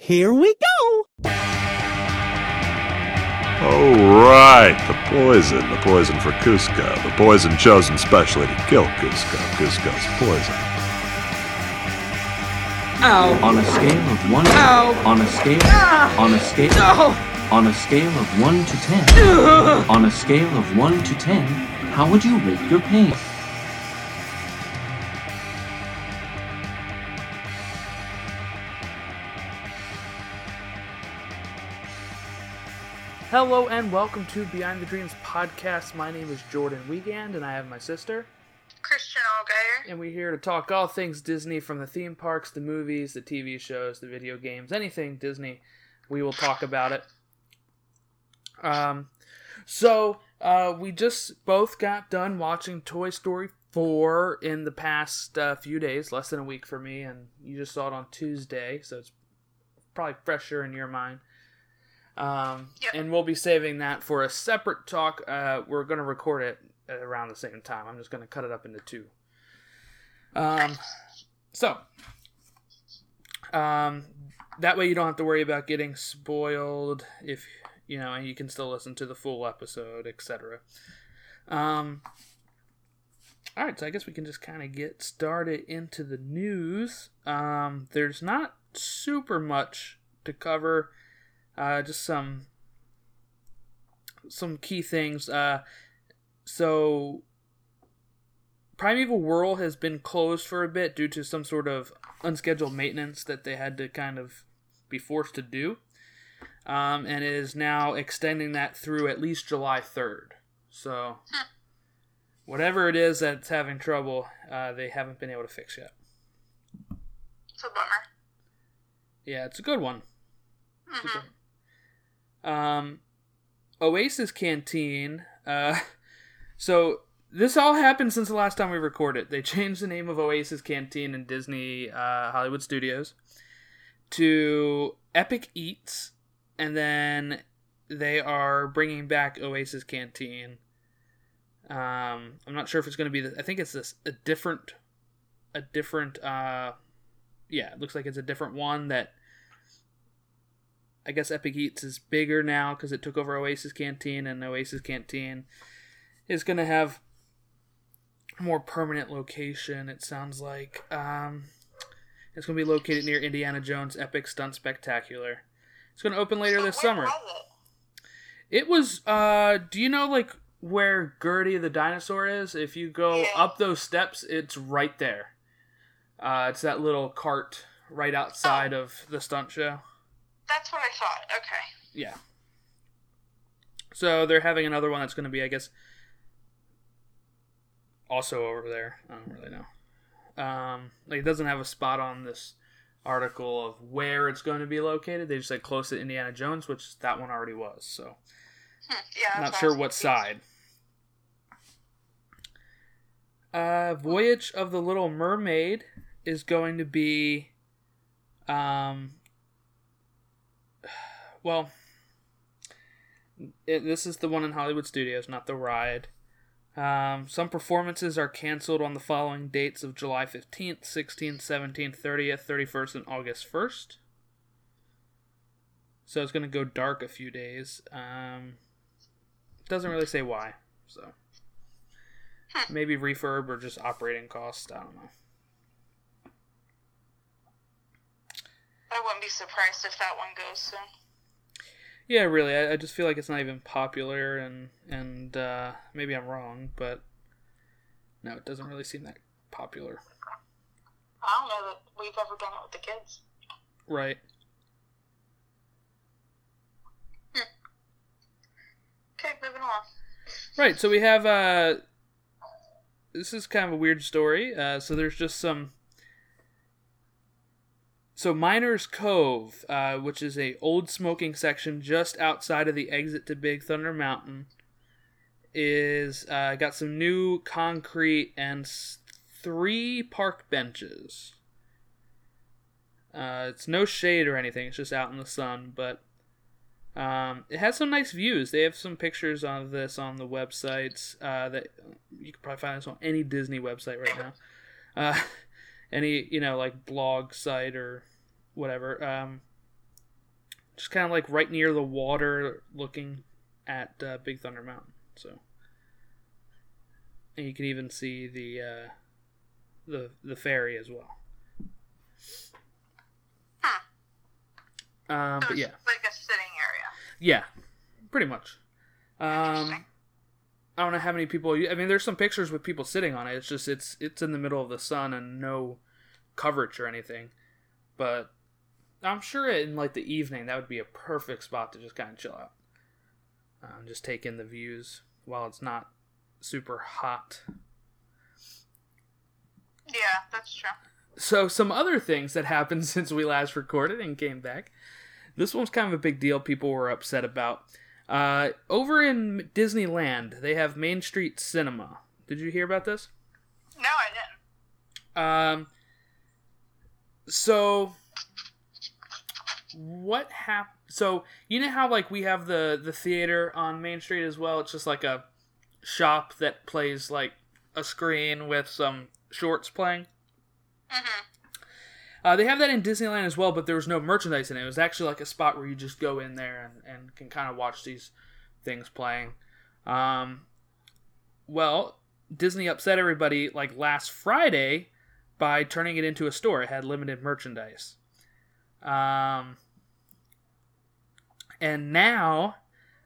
Here we go! Oh, right, the poison. The poison for Kuzco. The poison chosen specially to kill Kuzco. Kuzco's poison. Ow. On a scale of one. Ow. On a scale. Ah. On a scale. No. On a scale of one to ten. On a scale of one to ten, how would you rate your pain? Hello and welcome to Behind the Dreams podcast. My name is Jordan Wiegand and I have my sister. Christian Allgaier. And we're here to talk all things Disney from the theme parks, the movies, the TV shows, the video games, anything Disney. We will talk about it. Um, so, uh, we just both got done watching Toy Story 4 in the past uh, few days, less than a week for me, and you just saw it on Tuesday, so it's probably fresher in your mind. Um, Yep. And we'll be saving that for a separate talk. Uh, we're going to record it at around the same time. I'm just going to cut it up into two. Um, so, um, that way you don't have to worry about getting spoiled if, you know, and you can still listen to the full episode, etc. Um, all right, so I guess we can just kind of get started into the news. Um, there's not super much to cover. Uh, just some some key things. Uh, so Primeval Whirl has been closed for a bit due to some sort of unscheduled maintenance that they had to kind of be forced to do, um, and it is now extending that through at least July third. So whatever it is that's having trouble, uh, they haven't been able to fix yet. It's a bummer. Yeah, it's a good one. hmm Um, Oasis Canteen. Uh, so this all happened since the last time we recorded. They changed the name of Oasis Canteen in Disney uh, Hollywood Studios to Epic Eats, and then they are bringing back Oasis Canteen. Um, I'm not sure if it's going to be. The, I think it's this a different, a different. Uh, yeah, it looks like it's a different one that I guess Epic Eats is bigger now because it took over Oasis Canteen, and Oasis Canteen is going to have a more permanent location. It sounds like um, it's going to be located near Indiana Jones Epic Stunt Spectacular. It's going to open later this summer. it? Was. Uh, do you know like where Gertie the dinosaur is? If you go Yeah. up those steps, it's right there. Uh, it's that little cart right outside of the stunt show. That's what I thought. Okay. Yeah. So they're having another one that's going to be, I guess, also over there. I don't really know. Um, like it doesn't have a spot on this article of where it's going to be located. They just said close to Indiana Jones, which that one already was. So Hmm. Yeah. I'm not sure what side. Uh, Voyage of the Little Mermaid is going to be, um, well, it, this is the one in Hollywood Studios, not the ride. Um, some performances are canceled on the following dates of July 15th, 16th, 17th, 30th, 31st, and August 1st. So it's going to go dark a few days. Um, doesn't really say why. So maybe refurb or just operating costs. I don't know. I wouldn't be surprised if that one goes soon. Yeah, really. I, I just feel like it's not even popular, and and uh, maybe I'm wrong, but no, it doesn't really seem that popular. I don't know that we've ever done it with the kids. Right. Okay, moving on. Right. So we have uh this is kind of a weird story. Uh so there's just some so Miners Cove, uh, which is a old smoking section just outside of the exit to Big Thunder Mountain, is uh, got some new concrete and three park benches. Uh, it's no shade or anything; it's just out in the sun. But um, it has some nice views. They have some pictures of this on the websites uh, that you can probably find this on any Disney website right now. Uh, any you know like blog site or whatever. Um, just kind of like right near the water, looking at uh, Big Thunder Mountain. So, and you can even see the uh, the the ferry as well. Um, So but it's yeah, like a sitting area. yeah, pretty much. Interesting. Um, I don't know how many people. I mean, there's some pictures with people sitting on it. It's just it's it's in the middle of the sun and no coverage or anything. But I'm sure in like the evening that would be a perfect spot to just kind of chill out, um, just take in the views while it's not super hot. Yeah, that's true. So some other things that happened since we last recorded and came back. This one's kind of a big deal. People were upset about. Uh, over in Disneyland, they have Main Street Cinema. Did you hear about this? No, I didn't. Um. So, what hap- So you know how like we have the the theater on Main Street as well. It's just like a shop that plays like a screen with some shorts playing. Mm-hmm. Uh, they have that in Disneyland as well, but there was no merchandise in it. It was actually like a spot where you just go in there and, and can kind of watch these things playing. Um, well, Disney upset everybody like last Friday by turning it into a store. It had limited merchandise. Um, and now,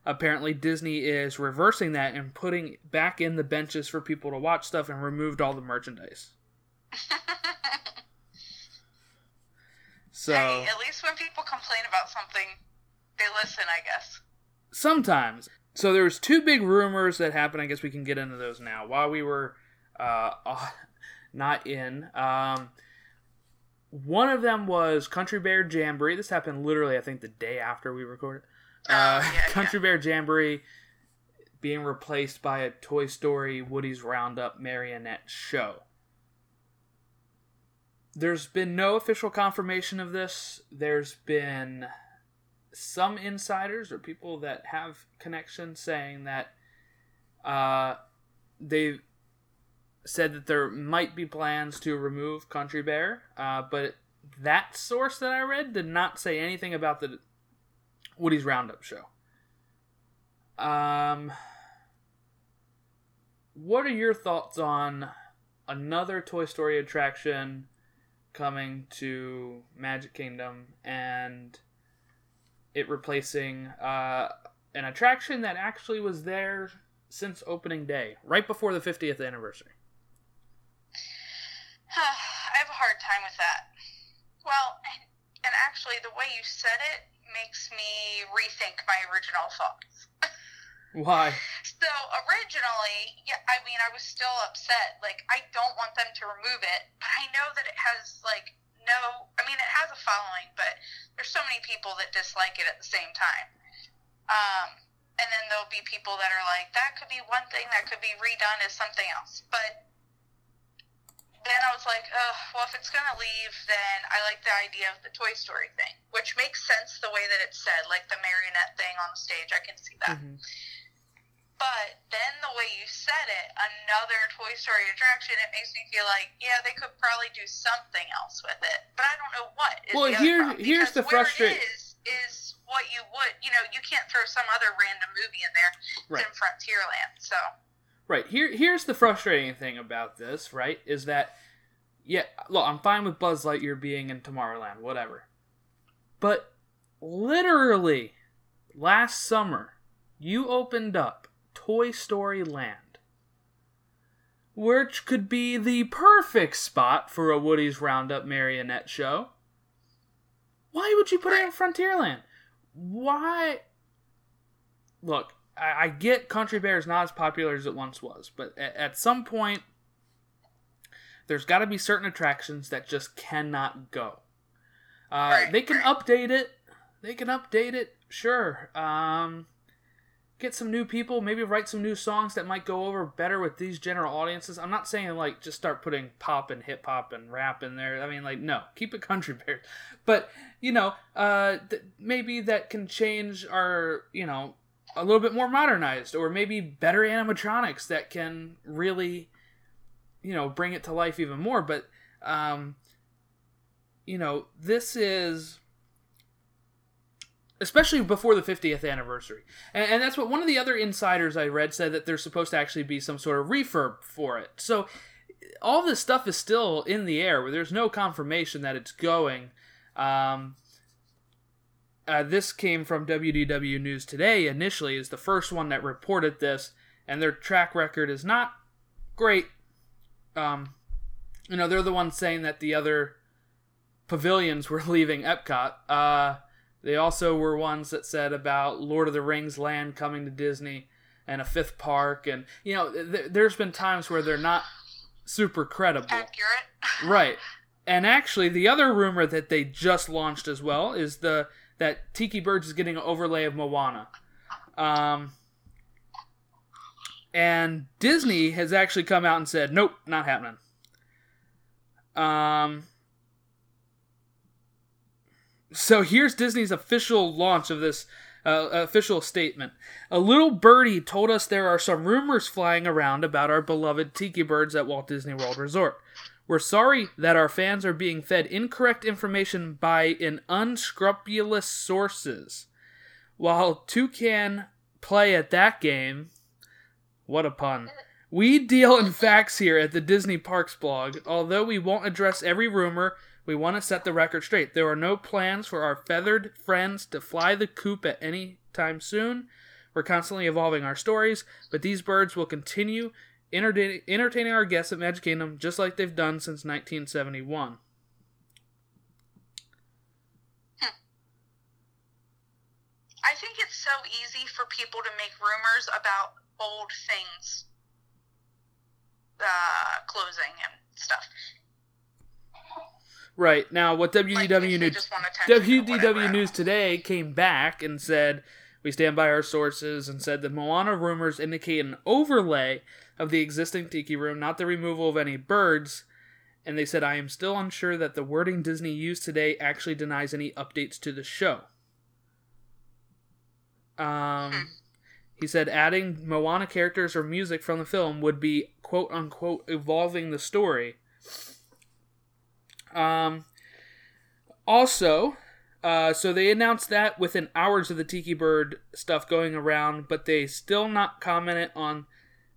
apparently, Disney is reversing that and putting back in the benches for people to watch stuff and removed all the merchandise. So Hey, at least when people complain about something, they listen, I guess. sometimes. So there was two big rumors that happened. I guess we can get into those now. While we were uh, uh, not in, um, one of them was Country Bear Jamboree. This happened literally, I think, the day after we recorded. Uh, Oh, yeah, Country Bear Jamboree being replaced by a Toy Story Woody's Roundup marionette show. There's been no official confirmation of this. There's been some insiders or people that have connections saying that uh, they said that there might be plans to remove Country Bear, uh, but that source that I read did not say anything about the Woody's Roundup show. Um, what are your thoughts on another Toy Story attraction coming to Magic Kingdom and it replacing uh, an attraction that actually was there since opening day, right before the 50th anniversary? I have a hard time with that. Well, and, and actually, the way you said it makes me rethink my original thoughts. Why? So originally, yeah, I mean, I was still upset. Like, I don't want them to remove it, but I know that it has like no. I mean, it has a following, but there's so many people that dislike it at the same time. Um, and then there'll be people that are like, that could be one thing that could be redone as something else. But then I was like, oh, well, if it's gonna leave, then I like the idea of the Toy Story thing, which makes sense the way that it's said, like the marionette thing on stage. I can see that. Mhm. But then the way you said it, another Toy Story attraction, it makes me feel like, yeah, they could probably do something else with it. But I don't know what. is Well, the here- problem, here's because the where frustra- it is, is what you would, you know, you can't throw some other random movie in there. Right. It's in Frontierland, so. Right. Here here's the frustrating thing about this, right? Is that yeah, look, I'm fine with Buzz Lightyear being in Tomorrowland, whatever. But literally last summer, you opened up Toy Story Land. Which could be the perfect spot for a Woody's Roundup marionette show. Why would you put it in Frontierland? Why look, I, I get Country Bear is not as popular as it once was, but at, at some point, there's got to be certain attractions that just cannot go. Uh, they can update it. They can update it, sure. Um, get some new people, maybe write some new songs that might go over better with these general audiences. I'm not saying like just start putting pop and hip hop and rap in there. I mean, like no, keep it country bears. But you know, uh, th- maybe that can change our, you know, a little bit more modernized, or maybe better animatronics that can really, you know, bring it to life even more. But um, you know, this is especially before the 50th anniversary. And, and that's what one of the other insiders I read said that there's supposed to actually be some sort of refurb for it. So all this stuff is still in the air. Where there's no confirmation that it's going. Um, uh, this came from WDW News Today. Initially, is the first one that reported this, and their track record is not great. Um, you know, they're the ones saying that the other pavilions were leaving Epcot. Uh, they also were ones that said about Lord of the Rings land coming to Disney and a fifth park, and you know, th- there's been times where they're not super credible. Accurate. Right. And actually, the other rumor that they just launched as well is the that Tiki Birds is getting an overlay of Moana. Um, and Disney has actually come out and said, "Nope, not happening." Um, so here's Disney's official launch of this uh, official statement. A little birdie told us there are some rumors flying around about our beloved tiki birds at Walt Disney World Resort. We're sorry that our fans are being fed incorrect information by an unscrupulous sources. While Toucan play at that game, what a pun. We deal in facts here at the Disney Parks blog. Although we won't address every rumor, we want to set the record straight. There are no plans for our feathered friends to fly the coop at any time soon. We're constantly evolving our stories, but these birds will continue entertaining, our guests at Magic Kingdom just like they've done since 1971. I think it's so easy for people to make rumors about old things uh, closing and stuff. Right now, what WDW they News just want attention or WDW. News today came back and said we stand by our sources and said the Moana rumors indicate an overlay of the existing tiki room, not the removal of any birds. And they said I am still unsure that the wording Disney used today actually denies any updates to the show. Um, he said adding Moana characters or music from the film would be quote unquote evolving the story. Um, also, uh, so they announced that within hours of the Tiki Bird stuff going around, but they still not commented on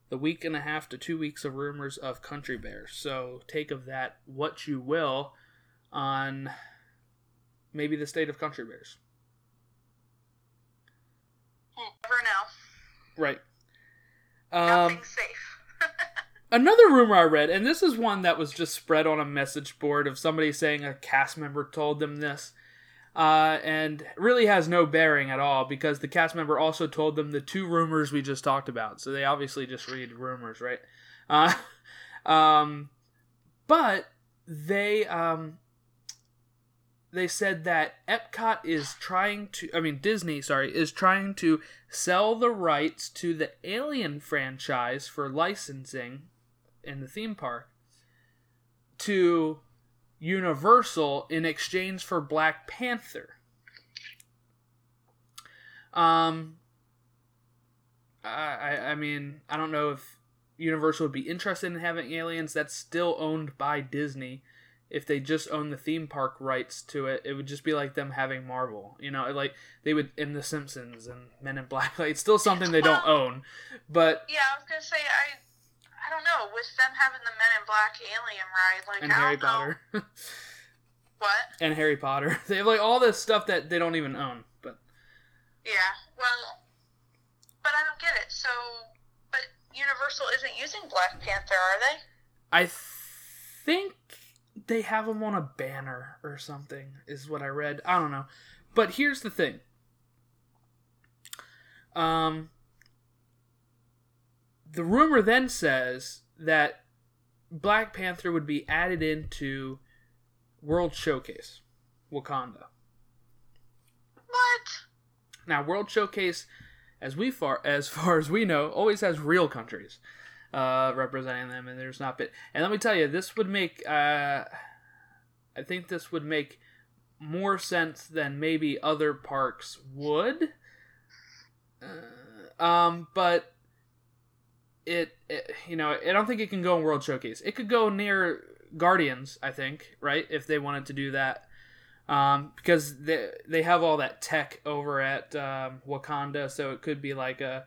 the week and a half to two weeks of rumors of Country Bears. So take of that what you will on maybe the state of Country Bears. Never know. Right. Um, Nothing's safe. Another rumor I read, and this is one that was just spread on a message board of somebody saying a cast member told them this, uh, and really has no bearing at all because the cast member also told them the two rumors we just talked about. So they obviously just read rumors, right? Uh, um, but they um, they said that Epcot is trying to, I mean Disney, sorry, is trying to sell the rights to the Alien franchise for licensing in the theme park to Universal in exchange for Black Panther. Um, I, I mean, I don't know if Universal would be interested in having aliens. That's still owned by Disney. If they just own the theme park rights to it, it would just be like them having Marvel. You know, like they would in The Simpsons and Men in Black. Like, it's still something they don't own, but yeah, I was gonna say I. I don't know. With them having the Men in Black alien ride, like and I Harry Potter what. and Harry Potter, they have like all this stuff that they don't even own. But Yeah, well, but I don't get it. So, but Universal isn't using Black Panther, are they? I think they have them on a banner or something, is what I read. I don't know. But here's the thing. Um, the rumor then says that Black Panther would be added into World Showcase, Wakanda. What? Now, World Showcase, as we far as far as we know, always has real countries uh, representing them, and there's not been. And let me tell you, this would make. Uh, I think this would make more sense than maybe other parks would. Uh, um, but it, it, you know, I don't think it can go in World Showcase. It could go near Guardians, I think, right? If they wanted to do that. um, because they they have all that tech over at um, Wakanda, so it could be like a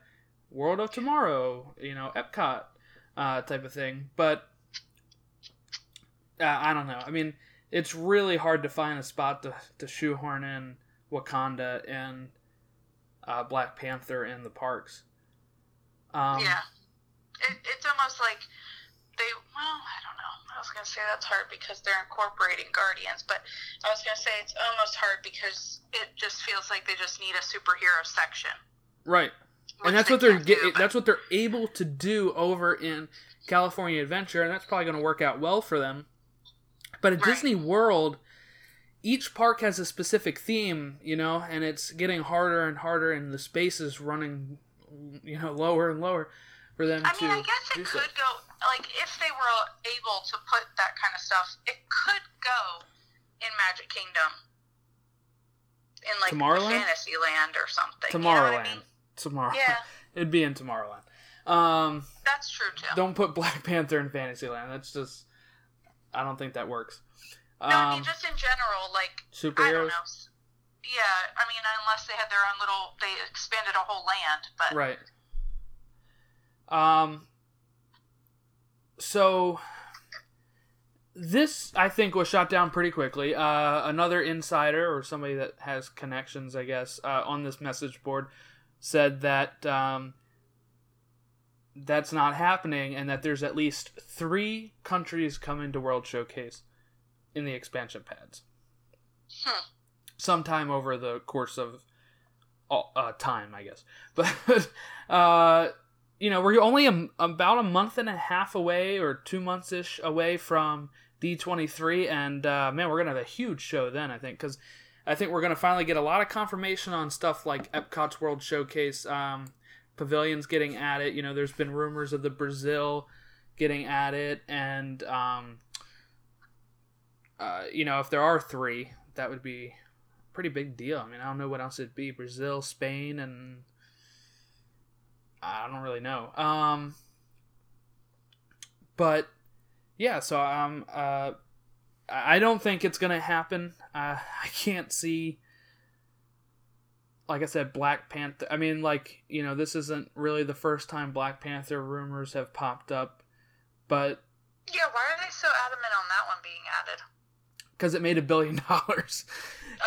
World of Tomorrow, you know, Epcot uh, type of thing. But uh, I don't know. I mean, it's really hard to find a spot to to shoehorn in Wakanda and uh, Black Panther in the parks. Um, yeah, it, it's almost like they. Well, I don't know. I was gonna say that's hard because they're incorporating Guardians, but I was gonna say it's almost hard because it just feels like they just need a superhero section. Right. and that's what they're get, do, that's what they're able to do over in California Adventure, and that's probably going to work out well for them. But at Right. Disney World, each park has a specific theme, you know, and it's getting harder and harder, and the space is running, you know, lower and lower for them I mean, I guess it could go like if they were able to put that kind of stuff, it could go in Magic Kingdom, in like Tomorrowland? Fantasyland or something. You know Tomorrowland. I mean? Tomorrow. Yeah, It'd be in Tomorrowland. Um, that's true too. don't put Black Panther in Fantasyland. That's just. I don't think that works. no, I Um, mean just in general, like I don't superheroes. know. Yeah, I mean, unless they had their own little, they expanded a whole land, but Right. Um. So this, I think, was shot down pretty quickly. Uh, another insider or somebody that has connections, I guess, uh, on this message board said that um, that's not happening, and that there's at least three countries coming to World Showcase in the expansion pads. Hmm. Sometime over the course of uh, time, I guess. But uh, you know, we're only a, about a month and a half away, or two months ish away from D23, and uh, man, we're gonna have a huge show then. I think because I think we're gonna finally get a lot of confirmation on stuff like Epcot's World Showcase, um, pavilions getting at it. You know, there's been rumors of the Brazil getting at it, and um, uh, you know, if there are three, that would be a pretty big deal. I mean, I don't know what else it'd be: Brazil, Spain, and I don't really know. Um, but yeah, so um, uh, I don't think it's gonna happen. Uh, I can't see. Like I said, Black Panther. I mean, like you know, this isn't really the first time Black Panther rumors have popped up, but yeah, why are they so adamant on that one being added? because it made a billion dollars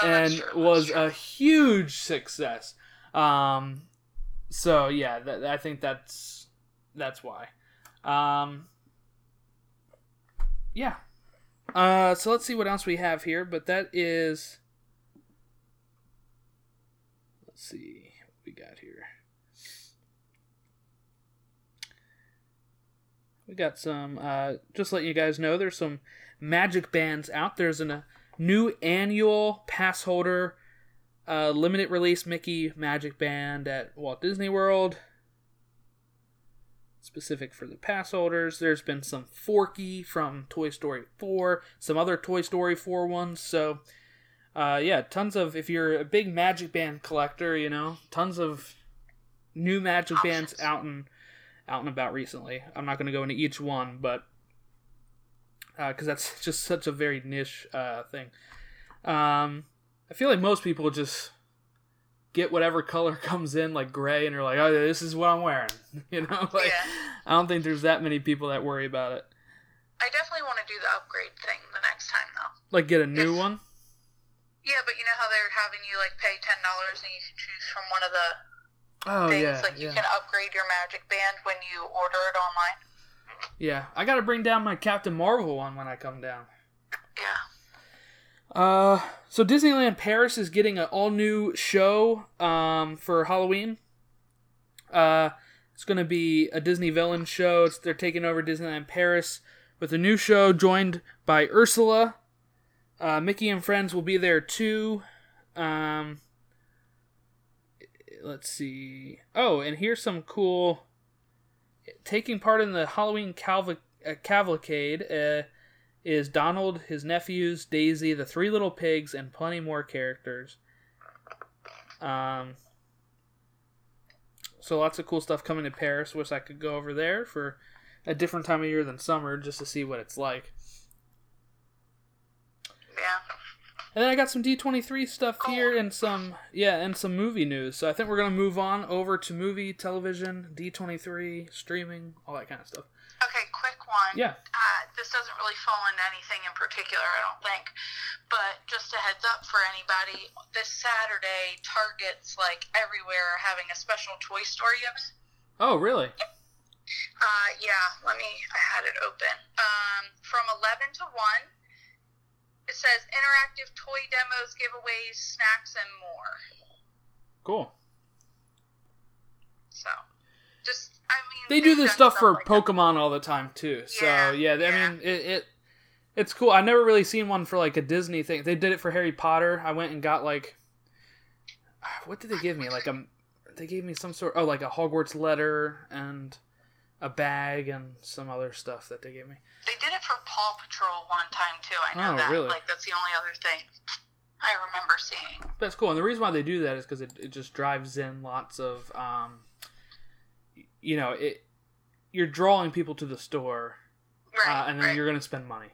Oh, and true, was true. a huge success. Um, so yeah, that, I think that's that's why. Um, yeah. Uh, so let's see what else we have here, but that is. Let's see what we got here. We got some. Uh, just let you guys know, there's some magic bands out. There's an, a new annual pass holder uh, limited release Mickey Magic Band at Walt Disney World. Specific for the pass holders. There's been some Forky from Toy Story 4, some other Toy Story 4 ones. So, uh, yeah, tons of. If you're a big Magic Band collector, you know, tons of new Magic Bands out and out and about recently. I'm not going to go into each one, but because that's just such a very niche uh, thing. Um, I feel like most people just get whatever color comes in, like gray, and they're like, "Oh, this is what I'm wearing." You know, like Yeah. I don't think there's that many people that worry about it. I definitely want to do the upgrade thing the next time though. Like get a new Yes. one. Yeah, but you know how they're having you like pay ten dollars and you can choose from one of the Oh things. yeah, like you yeah, can upgrade your magic band when you order it online. yeah. I got to bring down my Captain Marvel one when I come down. Yeah. Uh, so Disneyland Paris is getting an all new show um, for Halloween. Uh, it's going to be a Disney villain show. It's, they're taking over Disneyland Paris with a new show joined by Ursula. Uh, Mickey and friends will be there too. Um, let's see. Oh, and here's some cool. Taking part in the Halloween uh, cavalcade. Uh, is Donald, his nephews, Daisy, the three little pigs, and plenty more characters. Um, so lots of cool stuff coming to Paris. Wish I could go over there for a different time of year than summer just to see what it's like. Yeah. And then I got some D23 stuff here and some yeah, and some movie news. So I think we're gonna move on over to movie, television, D23, streaming, all that kind of stuff. One. Yeah. Uh, this doesn't really fall into anything in particular, I don't think. But just a heads up for anybody, this Saturday, Target's like everywhere are having a special Toy Story event. Oh, really? Uh, yeah, let me, I had it open. Um, from 11 to 1, it says interactive toy demos, giveaways, snacks, and more. Cool. So, just, mean, They do this done stuff for like that. Pokemon all the time too. So yeah, Yeah, I mean it, it it's cool. I never really seen one for like a Disney thing. They did it for Harry Potter. I went and got like what did they give me? Like a they gave me some sort oh like a Hogwarts letter and a bag and some other stuff that they gave me. They did it for Paw Patrol one time too. I know Oh, that. really? Like that's the only other thing I remember seeing. That's cool. And the reason why they do that is because it, it just drives in lots of, um, you know, it. You're drawing people to the store, Right. uh, and then right. you're gonna spend money.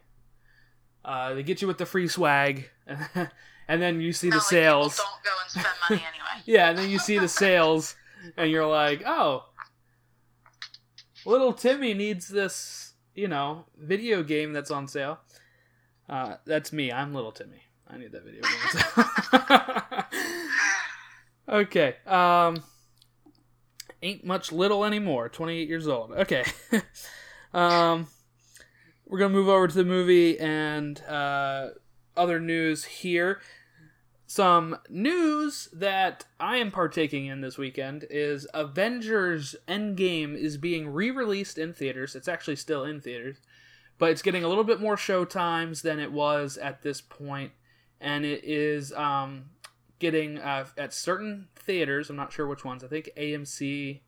Uh, they get you with the free swag, and then you see Not the like sales. Don't go and spend money anyway. Yeah, and then you see the sales, and you're like, oh, little Timmy needs this, you know, video game that's on sale. Uh, that's me. I'm little Timmy. I need that video game. okay. Um, ain't much little anymore. 28 years old. Okay. um, we're gonna move over to the movie and uh, other news here some news that I am partaking in this weekend is Avengers Endgame is being re-released in theaters. It's actually still in theaters, but it's getting a little bit more show times than it was at this point, and it is um, getting uh, at certain theaters. I'm not sure which ones. I think AMC,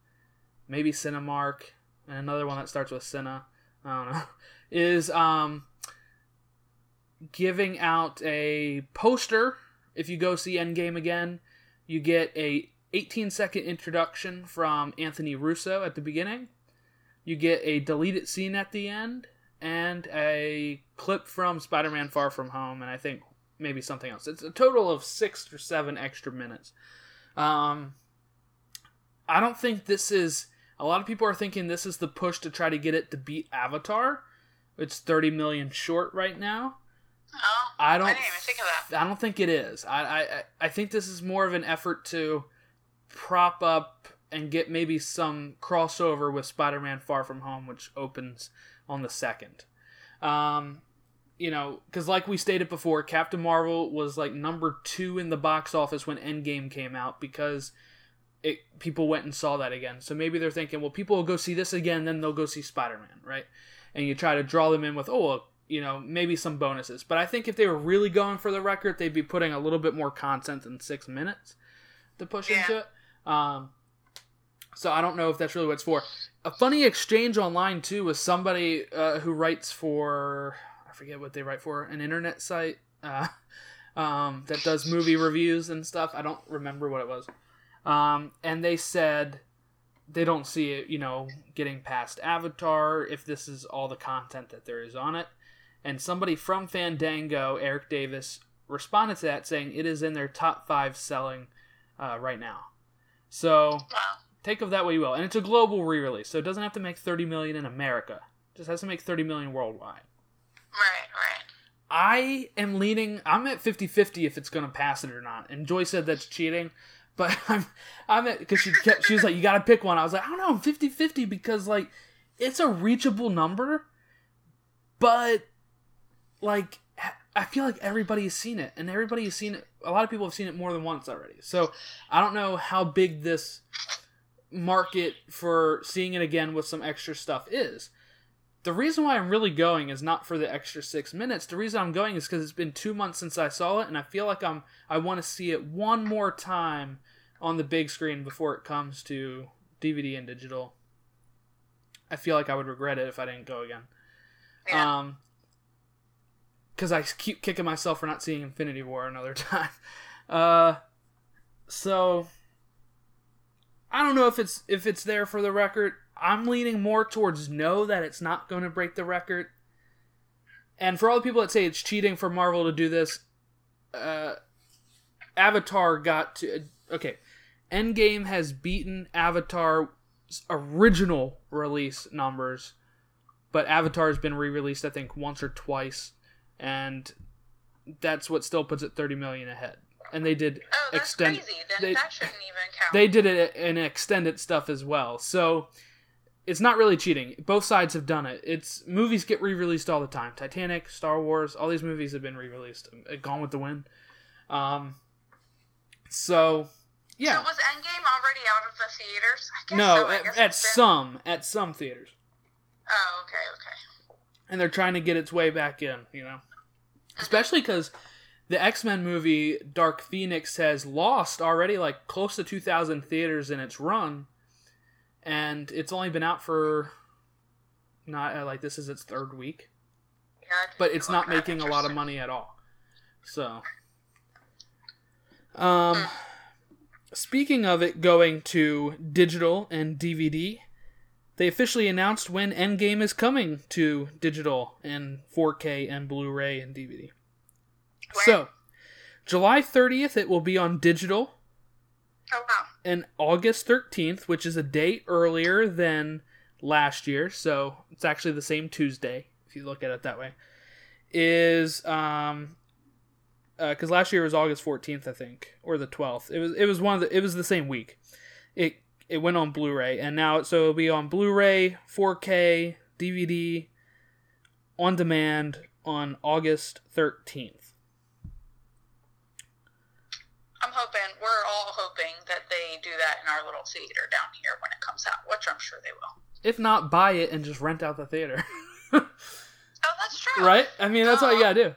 maybe Cinemark, and another one that starts with Cine. I don't know. Is um, giving out a poster if you go see Endgame again, you get a 18 second introduction from Anthony Russo at the beginning. You get a deleted scene at the end and a clip from Spider-Man Far From Home and I think maybe something else. It's a total of 6 or 7 extra minutes. Um I don't think this is a lot of people are thinking this is the push to try to get it to beat Avatar. It's 30 million short right now. Oh, I don't. I didn't even think of that. I don't think it is. I, I I- I think this is more of an effort to prop up and get maybe some crossover with Spider-Man: Far From Home, which opens on the second. Um, you know, because like we stated before, Captain Marvel was like number two in the box office when Endgame came out because it people went and saw that again. So maybe they're thinking, well, people will go see this again, then they'll go see Spider-Man, right? And you try to draw them in with, oh, well, you know, maybe some bonuses. But I think if they were really going for the record, they'd be putting a little bit more content than six minutes to push Yeah. into it. Um, so I don't know if that's really what it's for. A funny exchange online too was somebody uh, who writes for forget what they write for an internet site uh, um, that does movie reviews and stuff. I don't remember what it was. Um, and they said they don't see it, you know, getting past Avatar if this is all the content that there is on it. And somebody from Fandango, Erik Davis, responded to that saying it is in their top five selling uh, right now. So Wow. take of that what you will. And it's a global re-release, so it doesn't have to make 30 million in America. It just has to make 30 million worldwide. I am leaning. I'm at 50-50 if it's going to pass it or not. And Joy said that's cheating, but I'm I'm at because she kept she was like you got to pick one. I was like I don't know, I'm 50-50 because like it's a reachable number, but like I feel like everybody has seen it, and everybody has seen it. A lot of people have seen it more than once already. So I don't know how big this market for seeing it again with some extra stuff is. The reason why I'm really going is not for the extra six minutes. The reason I'm going is because it's been two months since I saw it, and I feel like I'm I want to see it one more time on the big screen before it comes to DVD and digital. I feel like I would regret it if I didn't go again. Yeah. Um, because I keep kicking myself for not seeing Infinity War another time. Uh, so I don't know if it's if it's there for the record. I'm leaning more towards no that it's not going to break the record. And for all the people that say it's cheating for Marvel to do this, uh, Avatar got to okay. Endgame has beaten Avatar's original release numbers, but Avatar has been re-released I think once or twice, and that's what still puts it 30 million ahead. And they did Oh, that's extend crazy. Then they- that shouldn't even count. they did it in extended stuff as well. So it's not really cheating. Both sides have done it. It's movies get re-released all the time. Titanic, Star Wars, all these movies have been re-released. Uh, Gone with the Wind. Um, so yeah, So was Endgame already out of the theaters? I guess no, so. At, at some at some theaters, Oh, okay, okay. and they're trying to get its way back in. You know, especially because the X Men movie Dark Phoenix has lost already like close to two thousand theaters in its run, and it's only been out for not uh, like this is its third week, Yeah, but it's not making a lot of money at all. So, um, speaking of it going to digital and DVD, they officially announced when Endgame is coming to digital and 4K and Blu-ray and DVD. So, July 30th, it will be on digital, Oh wow. and August 13th, which is a day earlier than last year, so it's actually the same Tuesday if you look at it that way. Is um because last year was August 14th, I think, or the 12th. It was it was one of the it was the same week. It it went on Blu-ray, and now so it'll be on Blu-ray, 4K, DVD, on demand on August 13th. I'm hoping we're all hoping that they do that in our little theater down here when it comes out, which I'm sure they will. If not, buy it and just rent out the theater. Oh, that's true. right? I mean, that's all you gotta do.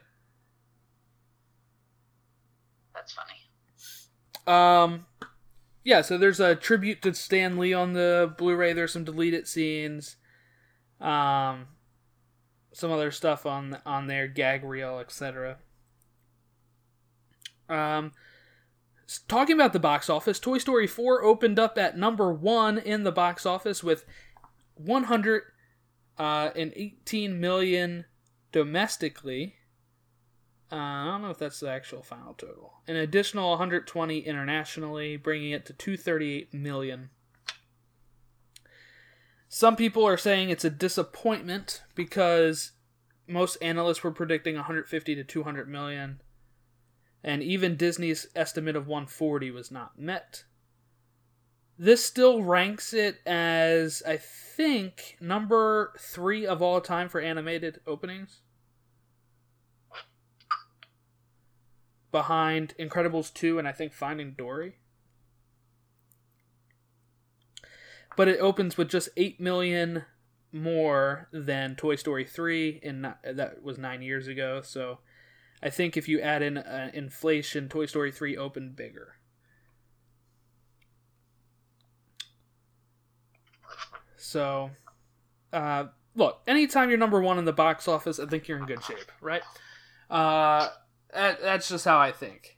That's funny. Um, yeah. So there's a tribute to Stan Lee on the Blu-ray. There's some deleted scenes, um, some other stuff on on there, gag reel, etc. Um, talking about the box office, Toy Story 4 opened up at number one in the box office with 118 million domestically. Uh, I don't know if that's the actual final total. An additional 120 internationally, bringing it to 238 million. Some people are saying it's a disappointment because most analysts were predicting 150 to 200 million, and even Disney's estimate of 140 was not met. This still ranks it as, I think, number three of all time for animated openings. behind Incredibles 2 and I think Finding Dory. But it opens with just 8 million more than Toy Story 3 and that was 9 years ago. So I think if you add in uh, inflation, Toy Story 3 opened bigger. So uh, look, anytime you're number 1 in the box office, I think you're in good shape, right? Uh that, that's just how I think.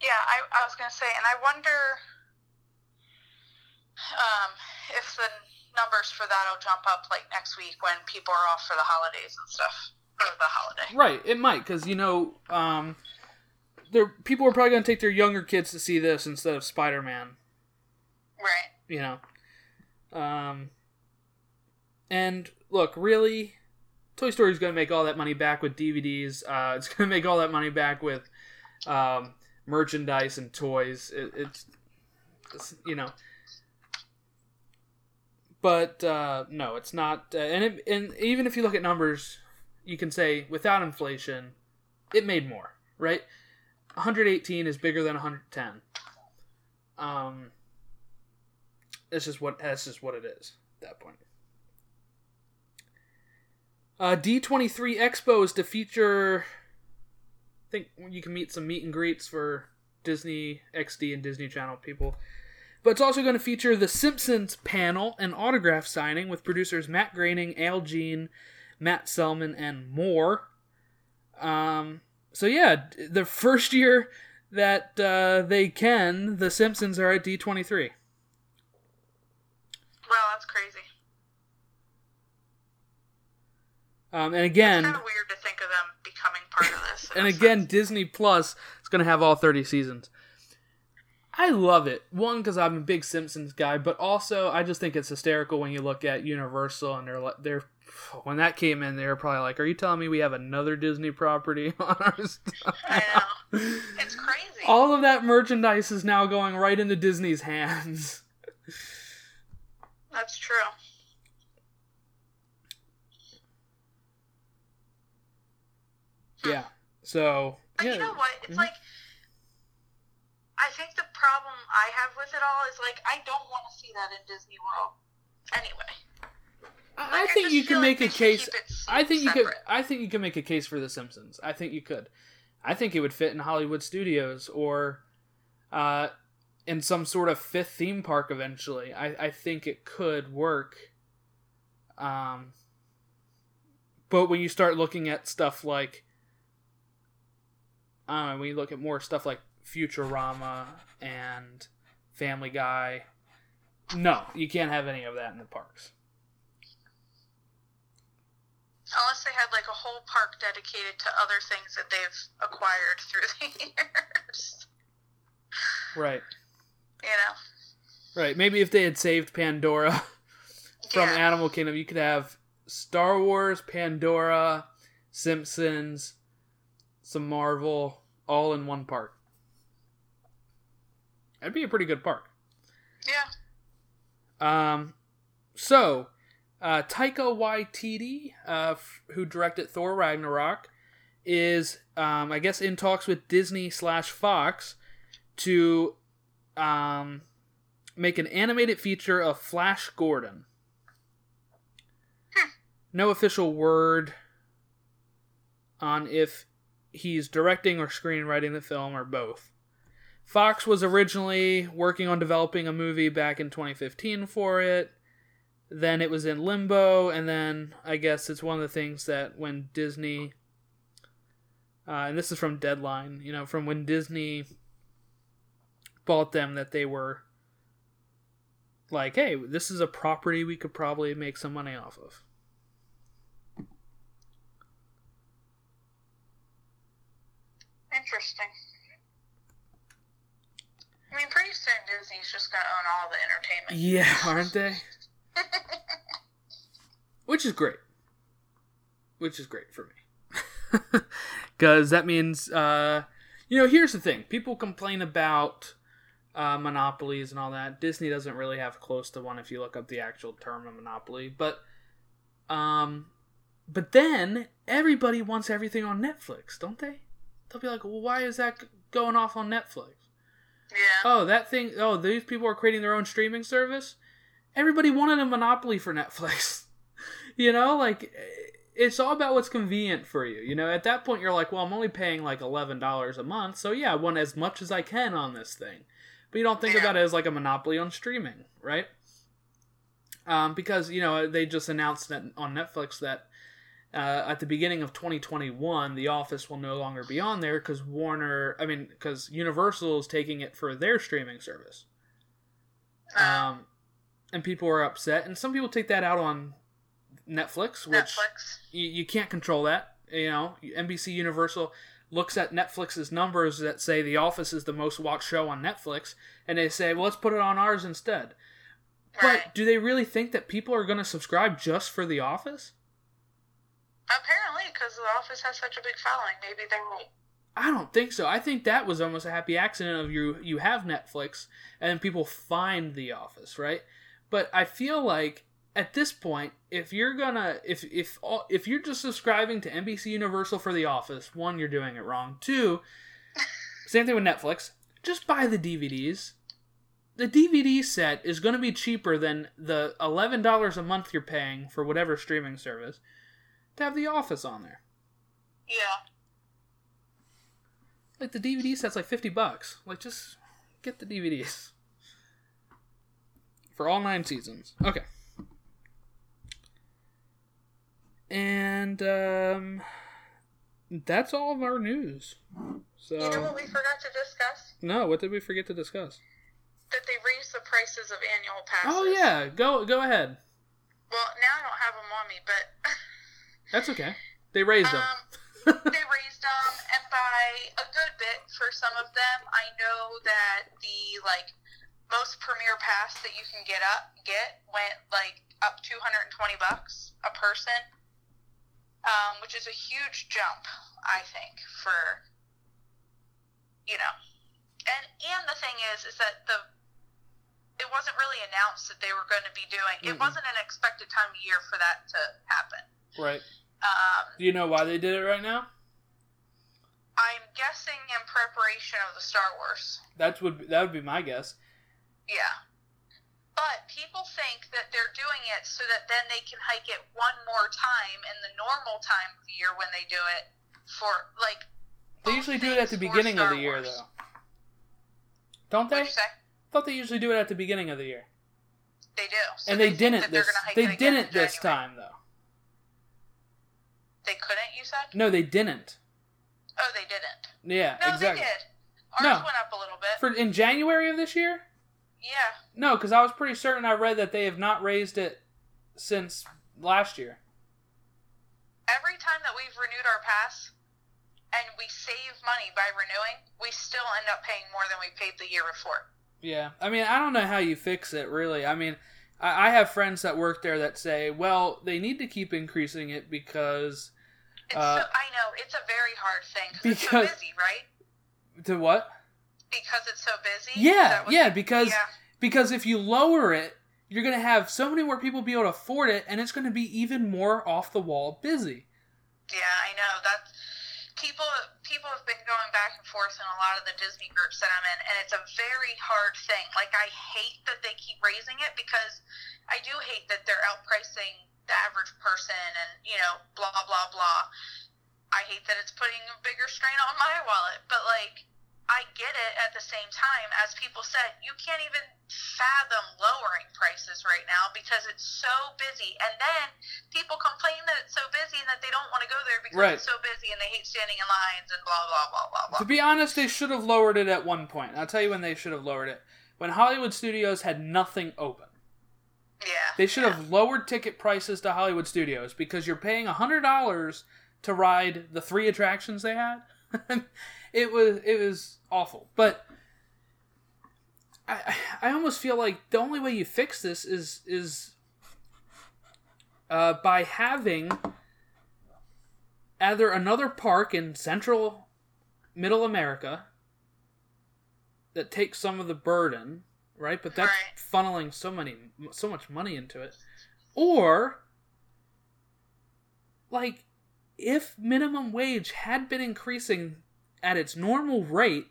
Yeah, I, I was gonna say, and I wonder um, if the numbers for that'll jump up like next week when people are off for the holidays and stuff, or the holiday. Right, it might because you know, um, there people are probably going to take their younger kids to see this instead of Spider Man. Right. You know, um, and look, really, Toy Story is going to make all that money back with DVDs. Uh, it's going to make all that money back with um, merchandise and toys. It, it's, it's, you know, but uh, no, it's not. Uh, and it, and even if you look at numbers, you can say without inflation, it made more. Right, 118 is bigger than 110. Um, it's just what that's just what it is at that point. Uh, D23 Expo is to feature. I think you can meet some meet and greets for Disney XD and Disney Channel people. But it's also going to feature the Simpsons panel and autograph signing with producers Matt Groening, Al Jean, Matt Selman, and more. Um, so yeah, the first year that uh, they can, the Simpsons are at D23. Wow, that's crazy. Um, and again, Kind of weird to think of them becoming part of this. and again, sense. Disney Plus is going to have all 30 seasons. I love it. One, because I'm a big Simpsons guy, but also I just think it's hysterical when you look at Universal and they're they're when that came in, they were probably like, "Are you telling me we have another Disney property on our stuff?" I know. It's crazy. All of that merchandise is now going right into Disney's hands. That's true. Yeah. So But yeah, you know what? It's Mhm. like I think the problem I have with it all is like I don't want to see that in Disney World. Anyway, I, I Like, I think just you can make a case. keep it s- I think you could. I think you can make a case for The Simpsons. I think you could. I think it would fit in Hollywood studios or uh, in some sort of fifth theme park eventually. I, I think it could work. Um, but when you start looking at stuff like, I don't know, when you look at more stuff like Futurama and Family Guy, no, you can't have any of that in the parks. Unless they had like a whole park dedicated to other things that they've acquired through the years, Right. you know. Right. Maybe if they had saved Pandora from yeah. Animal Kingdom, you could have Star Wars, Pandora, Simpsons, some Marvel, all in one park. That'd be a pretty good park. yeah. Um, so, uh, Taika Waititi, uh, f- who directed Thor Ragnarok, is, um, I guess, in talks with Disney slash Fox to um, make an animated feature of Flash Gordon. No official word on if he's directing or screenwriting the film or both. Fox was originally working on developing a movie back in 2015 for it. Then it was in limbo, and then I guess it's one of the things that when Disney, uh, and this is from Deadline, you know, from when Disney bought them, that they were like, hey, this is a property we could probably make some money off of. Interesting. I mean, pretty soon Disney's just gonna own all the entertainment. Yeah, aren't they? Which is great. Which is great for me. Because that means, uh, you know, here's the thing people complain about uh, monopolies and all that. Disney doesn't really have close to one if you look up the actual term of monopoly. But, um, but then everybody wants everything on Netflix, don't they? They'll be like, well, why is that going off on Netflix? Yeah. oh that thing oh these people are creating their own streaming service everybody wanted a monopoly for netflix you know like it's all about what's convenient for you you know at that point you're like well i'm only paying like $11 a month so yeah i want as much as i can on this thing but you don't think Yeah. about it as like a monopoly on streaming right um, because you know they just announced that on netflix that uh, at the beginning of 2021, The Office will no longer be on there because Warner, I mean, because Universal is taking it for their streaming service. Um, and people are upset, and some people take that out on Netflix, which Netflix. you, you can't control that. You know, NBC Universal looks at Netflix's numbers that say The Office is the most watched show on Netflix, and they say, well, let's put it on ours instead. Right. But do they really think that people are going to subscribe just for The Office? Apparently, because The Office has such a big following, maybe they're right. I don't think so. I think that was almost a happy accident of you you have Netflix and people find The Office, right? But I feel like at this point, if you're gonna if if if you're just subscribing to NBC Universal for The Office, one, you're doing it wrong. Two, same thing with Netflix. Just buy the DVDs. The DVD set is going to be cheaper than the eleven dollars a month you're paying for whatever streaming service to have The Office on there. Yeah. Like the DVD set's like fifty bucks. Like just get the DVDs for all nine seasons. Okay. And um, that's all of our news. So You know what we forgot to discuss? no, what did we forget to discuss? That they raised the prices of annual passes. Oh yeah, go go ahead. Well, now I don't have them on me, but That's okay. They raised them. um, they raised them, and by a good bit for some of them. I know that the like most premier pass that you can get up get went like up 220 bucks a person, um, which is a huge jump, I think, for you know. And and the thing is, is that the it wasn't really announced that they were going to be doing. It Mm-mm. wasn't an expected time of year for that to happen. Right. Um, Do you know why they did it right now? I'm guessing in preparation of the Star Wars. That would that would be my guess. Yeah. But people think that they're doing it so that then they can hike it one more time in the normal time of year when they do it for like. They usually do it at the beginning of the year, Wars. though. Don't they? What'd you say? I thought they usually do it at the beginning of the year, They do. So and they, think didn't this. They didn't this time, though. They couldn't. You said? No, they didn't. Oh, they didn't. Yeah, No, exactly. they did. Ours No. went up a little bit. For in January of this year? Yeah. No, because I was pretty certain I read that they have not raised it since last year. Every time that we've renewed our pass and we save money by renewing, we still end up paying more than we paid the year before. Yeah, I mean, I don't know how you fix it, really. I mean, I, I have friends that work there that say, well, they need to keep increasing it because It's Uh, so, I know it's a very hard thing because it's so busy, right? to what? Because it's so busy. Yeah, yeah, because yeah, because if you lower it, you're gonna have so many more people be able to afford it, and it's gonna be even more off the wall busy. yeah, I know that's people. People have been going back and forth in a lot of the Disney groups that I'm in, and it's a very hard thing. Like I hate that they keep raising it because I do hate that they're outpricing the average person, and you know, blah blah blah. I hate that it's putting a bigger strain on my wallet, but like I get it at the same time. As people said, you can't even fathom lowering prices right now because it's so busy. And then people complain that it's so busy and that they don't want to go there because Right. it's so busy and they hate standing in lines and blah blah blah blah blah. To be honest, they should have lowered it at one point. I'll tell you when they should have lowered it. When Hollywood Studios had nothing open. yeah. They should yeah. have lowered ticket prices to Hollywood Studios because you're paying hundred dollars to ride the three attractions they had. it was it was awful, but I I almost feel like the only way you fix this is is uh, by having either another park in Central Middle America that takes some of the burden, right? But that's Right. funneling so many so much money into it. Or like if minimum wage had been increasing at its normal rate,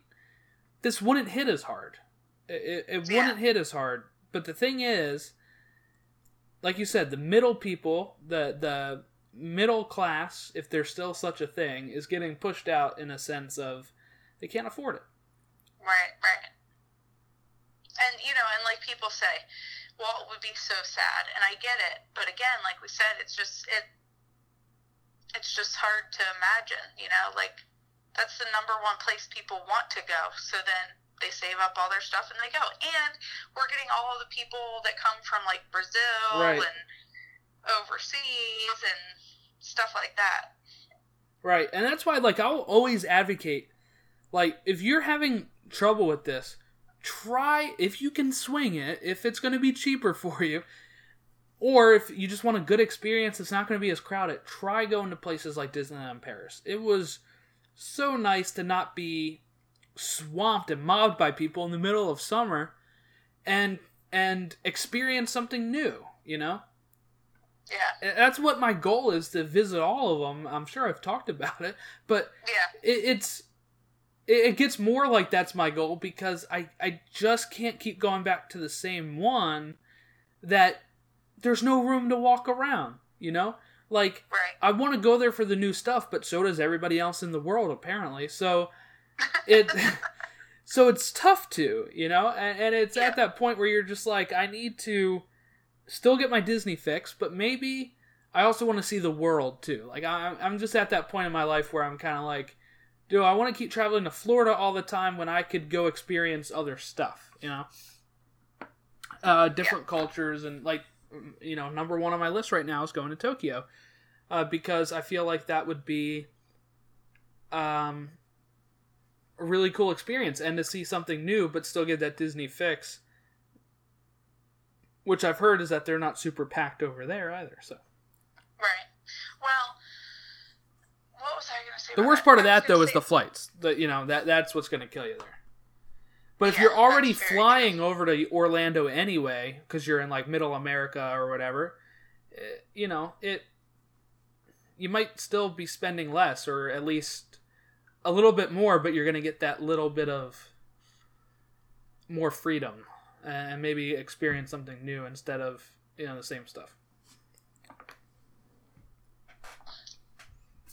this wouldn't hit as hard. It, it, Yeah. wouldn't hit as hard. But the thing is, like you said, the middle people, the the middle class, if there's still such a thing, is getting pushed out in a sense of they can't afford it. Right, right. And you know, and like people say, Walt would be so sad, and I get it. But again, like we said, it's just it. It's just hard to imagine, you know. Like that's the number one place people want to go. So then they save up all their stuff and they go. And we're getting all of the people that come from like Brazil Right. and overseas and stuff like that. Right, and that's why like I'll always advocate like if you're having trouble with this, try if you can swing it, if it's going to be cheaper for you, or if you just want a good experience, it's not going to be as crowded. Try going to places like Disneyland Paris. It was so nice to not be swamped and mobbed by people in the middle of summer and and experience something new, you know? Yeah, that's what my goal is to visit all of them. I'm sure I've talked about it, but yeah, it, it's it, it gets more like that's my goal because I I just can't keep going back to the same one that there's no room to walk around. You know, like right. I want to go there for the new stuff, but so does everybody else in the world apparently. So it so it's tough to, you know, and, and it's Yeah. at that point where you're just like, I need to still get my Disney fix, but maybe I also want to see the world too. Like I'm, I'm just at that point in my life where I'm kind of like, do I want to keep traveling to Florida all the time when I could go experience other stuff, you know? Uh, different cultures and like, you know, number one on my list right now is going to Tokyo, uh, because I feel like that would be um, a really cool experience and to see something new, but still get that Disney fix. Which I've heard is that they're not super packed over there either. So Right. Well, what was I going to say? the worst part of that though is the flights. The you know that that's what's going to kill you there. But if Yeah, you're already flying over to Orlando anyway, because you're in like Middle America or whatever, eh, you know it. You might still be spending less, or at least a little bit more, but you're going to get that little bit of more freedom and maybe experience something new instead of you know the same stuff.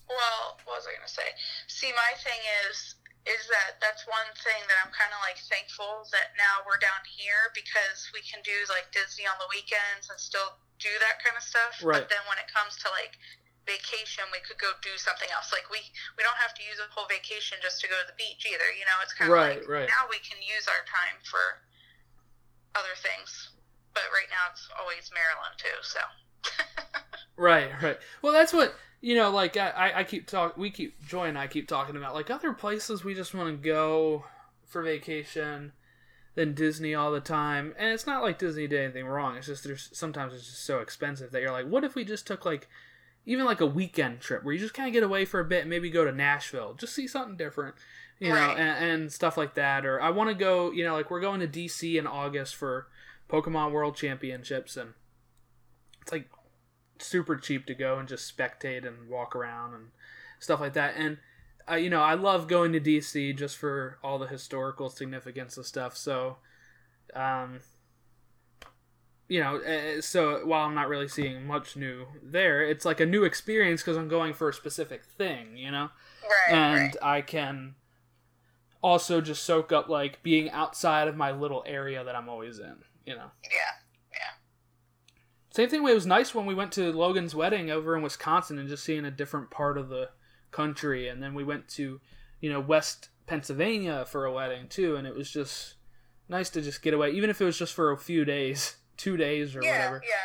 Well, what was I going to say? See, my thing is, is that that's one thing that I'm kind of like thankful that now we're down here because we can do like Disney on the weekends and still do that kind of stuff. Right. But then when it comes to like vacation, we could go do something else. Like we we don't have to use a whole vacation just to go to the beach either. You know, it's kind of Right, like right. now we can use our time for other things. But right now it's always Maryland too. So. Right, right. Well, that's what you know. Like I, I- keep talk. We keep Joy and I keep talking about like other places we just want to go for vacation than Disney all the time. And it's not like Disney did anything wrong. It's just there's sometimes it's just so expensive that you're like, what if we just took like even like a weekend trip where you just kind of get away for a bit and maybe go to Nashville, just see something different, you know, and, and stuff like that. Or I want to go, you know, like we're going to DC in August for Pokemon World Championships, and it's like super cheap to go and just spectate and walk around and stuff like that. And uh, you know, I love going to DC just for all the historical significance of stuff. So, um, you know, so while I'm not really seeing much new there, it's like a new experience because I'm going for a specific thing, you know, Right. and right. I can also just soak up like being outside of my little area that I'm always in, you know. Yeah. Same thing. It was nice when we went to Logan's wedding over in Wisconsin and just seeing a different part of the country, and then we went to, you know, West Pennsylvania for a wedding too, and it was just nice to just get away, even if it was just for a few days, two days or Yeah. whatever, Yeah.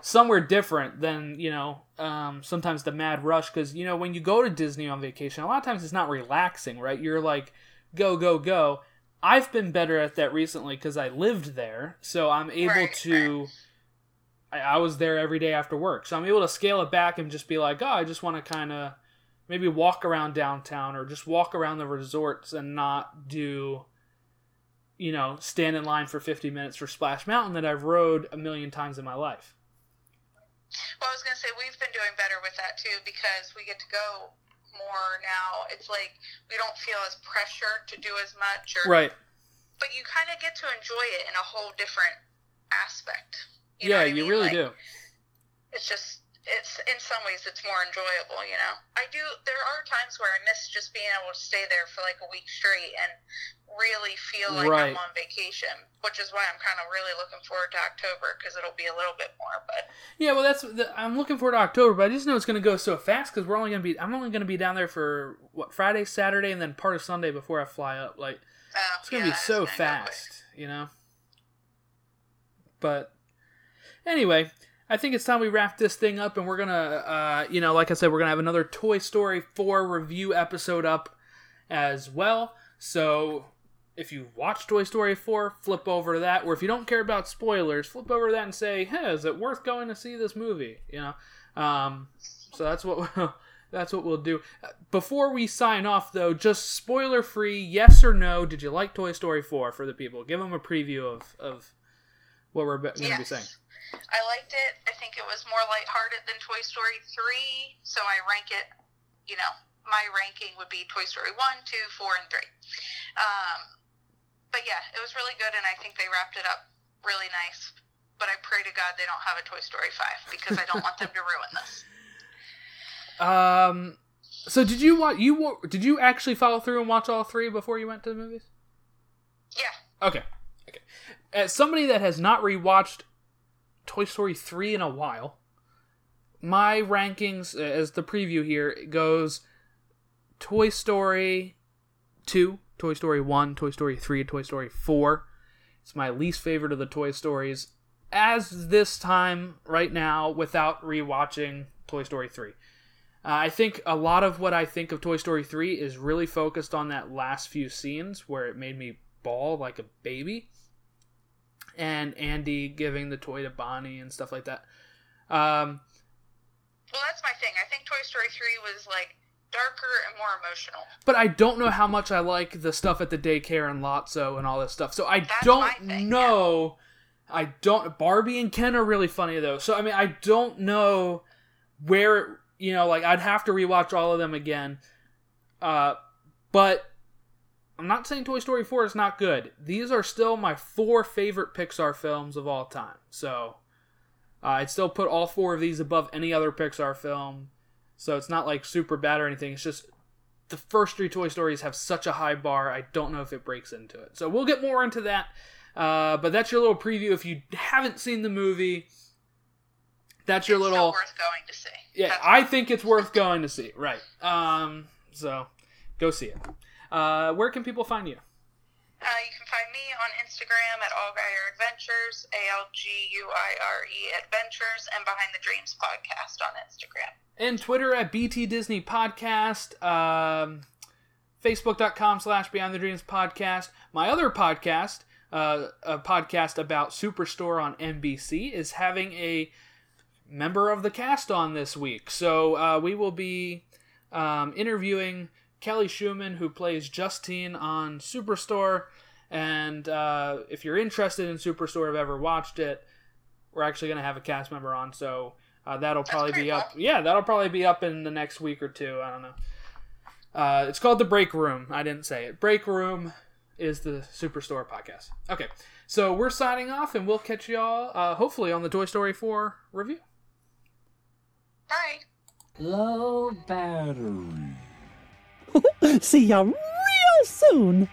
somewhere different than you know, um, sometimes the mad rush. Because you know, when you go to Disney on vacation, a lot of times it's not relaxing, right? You're like, go, go, go. I've been better at that recently because I lived there, so I'm able Right, to. I, I was there every day after work, so I'm able to scale it back and just be like, oh, I just want to kind of maybe walk around downtown or just walk around the resorts and not do, you know, stand in line for 50 minutes for Splash Mountain that I've rode a million times in my life. Well, I was gonna say we've been doing better with that too because we get to go more now. It's like we don't feel as pressured to do as much, or Right. but you kind of get to enjoy it in a whole different aspect. You yeah, I you mean? really Like, do. It's just it's in some ways it's more enjoyable. You know, I do. There are times where I miss just being able to stay there for like a week straight and really feel like Right. I'm on vacation, which is why I'm kind of really looking forward to October because it'll be a little bit more. But Yeah, well, that's the, I'm looking forward to October, but I just know it's going to go so fast because we're only going to be I'm only going to be down there for what Friday, Saturday, and then part of Sunday before I fly up. Like uh, it's going to yeah, be so gonna go quick. fast, you know. But anyway, I think it's time we wrap this thing up, and we're gonna, uh, you know, like I said, we're gonna have another Toy Story 4 review episode up as well. So if you watch Toy Story 4, flip over to that. Or if you don't care about spoilers, flip over to that and say, "Hey, is it worth going to see this movie?" You know. Um, so that's what we'll, that's what we'll do. Before we sign off, though, just spoiler free, yes or no. Did you like Toy Story 4 for the people? Give them a preview of of what we're going to be saying. I liked it. I think it was more lighthearted than Toy Story 3, so I rank it, you know, my ranking would be Toy Story 1, 2, 4, and 3. Um, but yeah, it was really good, and I think they wrapped it up really nice. But I pray to God they don't have a Toy Story 5 because I don't want them to ruin this. Um. So did you watch? You did you actually follow through and watch all three before you went to the movies? Yeah. Okay. Okay. As somebody that has not rewatched Toy Story 3 in a while, my rankings uh, as the preview here goes Toy Story 2, Toy Story 1, Toy Story 3, Toy Story 4. It's my least favorite of the Toy Stories as this time right now without rewatching Toy Story 3. Uh, I think a lot of what I think of Toy Story 3 is really focused on that last few scenes where it made me bawl like a baby. And Andy giving the toy to Bonnie and stuff like that. Um, Well, that's my thing. I think Toy Story 3 was like darker and more emotional. but I don't know how much I like the stuff at the daycare and Lotso and all this stuff. So I That's don't thing, know. I don't. Barbie and Ken are really funny though. So I mean, I don't know where you know. Like I'd have to rewatch all of them again. Uh, but I'm not saying Toy Story 4 is not good. These are still my four favorite Pixar films of all time. So uh, I'd still put all four of these above any other Pixar film. So it's not like super bad or anything. It's just the first three Toy Stories have such a high bar. I don't know if it breaks into it. So we'll get more into that. Uh, but that's your little preview. If you haven't seen the movie, that's your It's little. worth going to see. Yeah, That's- I think it's worth going to see. Right. Um. So, go see it. Uh, where can people find you? Uh, you can find me on Instagram at All Alguire Adventures, A L G U I R E Adventures, and Behind the Dreams podcast on Instagram. and Twitter at BT Disney Podcast, um, Facebook.com slash Beyond the Dreams Podcast. My other podcast, uh, a podcast about Superstore on NBC, is having a member of the cast on this week. So uh, we will be um, interviewing Kelly Schumann, who plays Justine on Superstore. And uh, if you're interested in Superstore, have ever watched it, we're actually going to have a cast member on. So uh, that'll probably be up. cool. Yeah, that'll probably be up in the next week or two. I don't know. Uh, it's called the Break Room. I didn't say it. Break Room is the Superstore podcast. Okay, so we're signing off, and we'll catch y'all uh, hopefully on the Toy Story 4 review. Bye. Low battery. See ya real soon.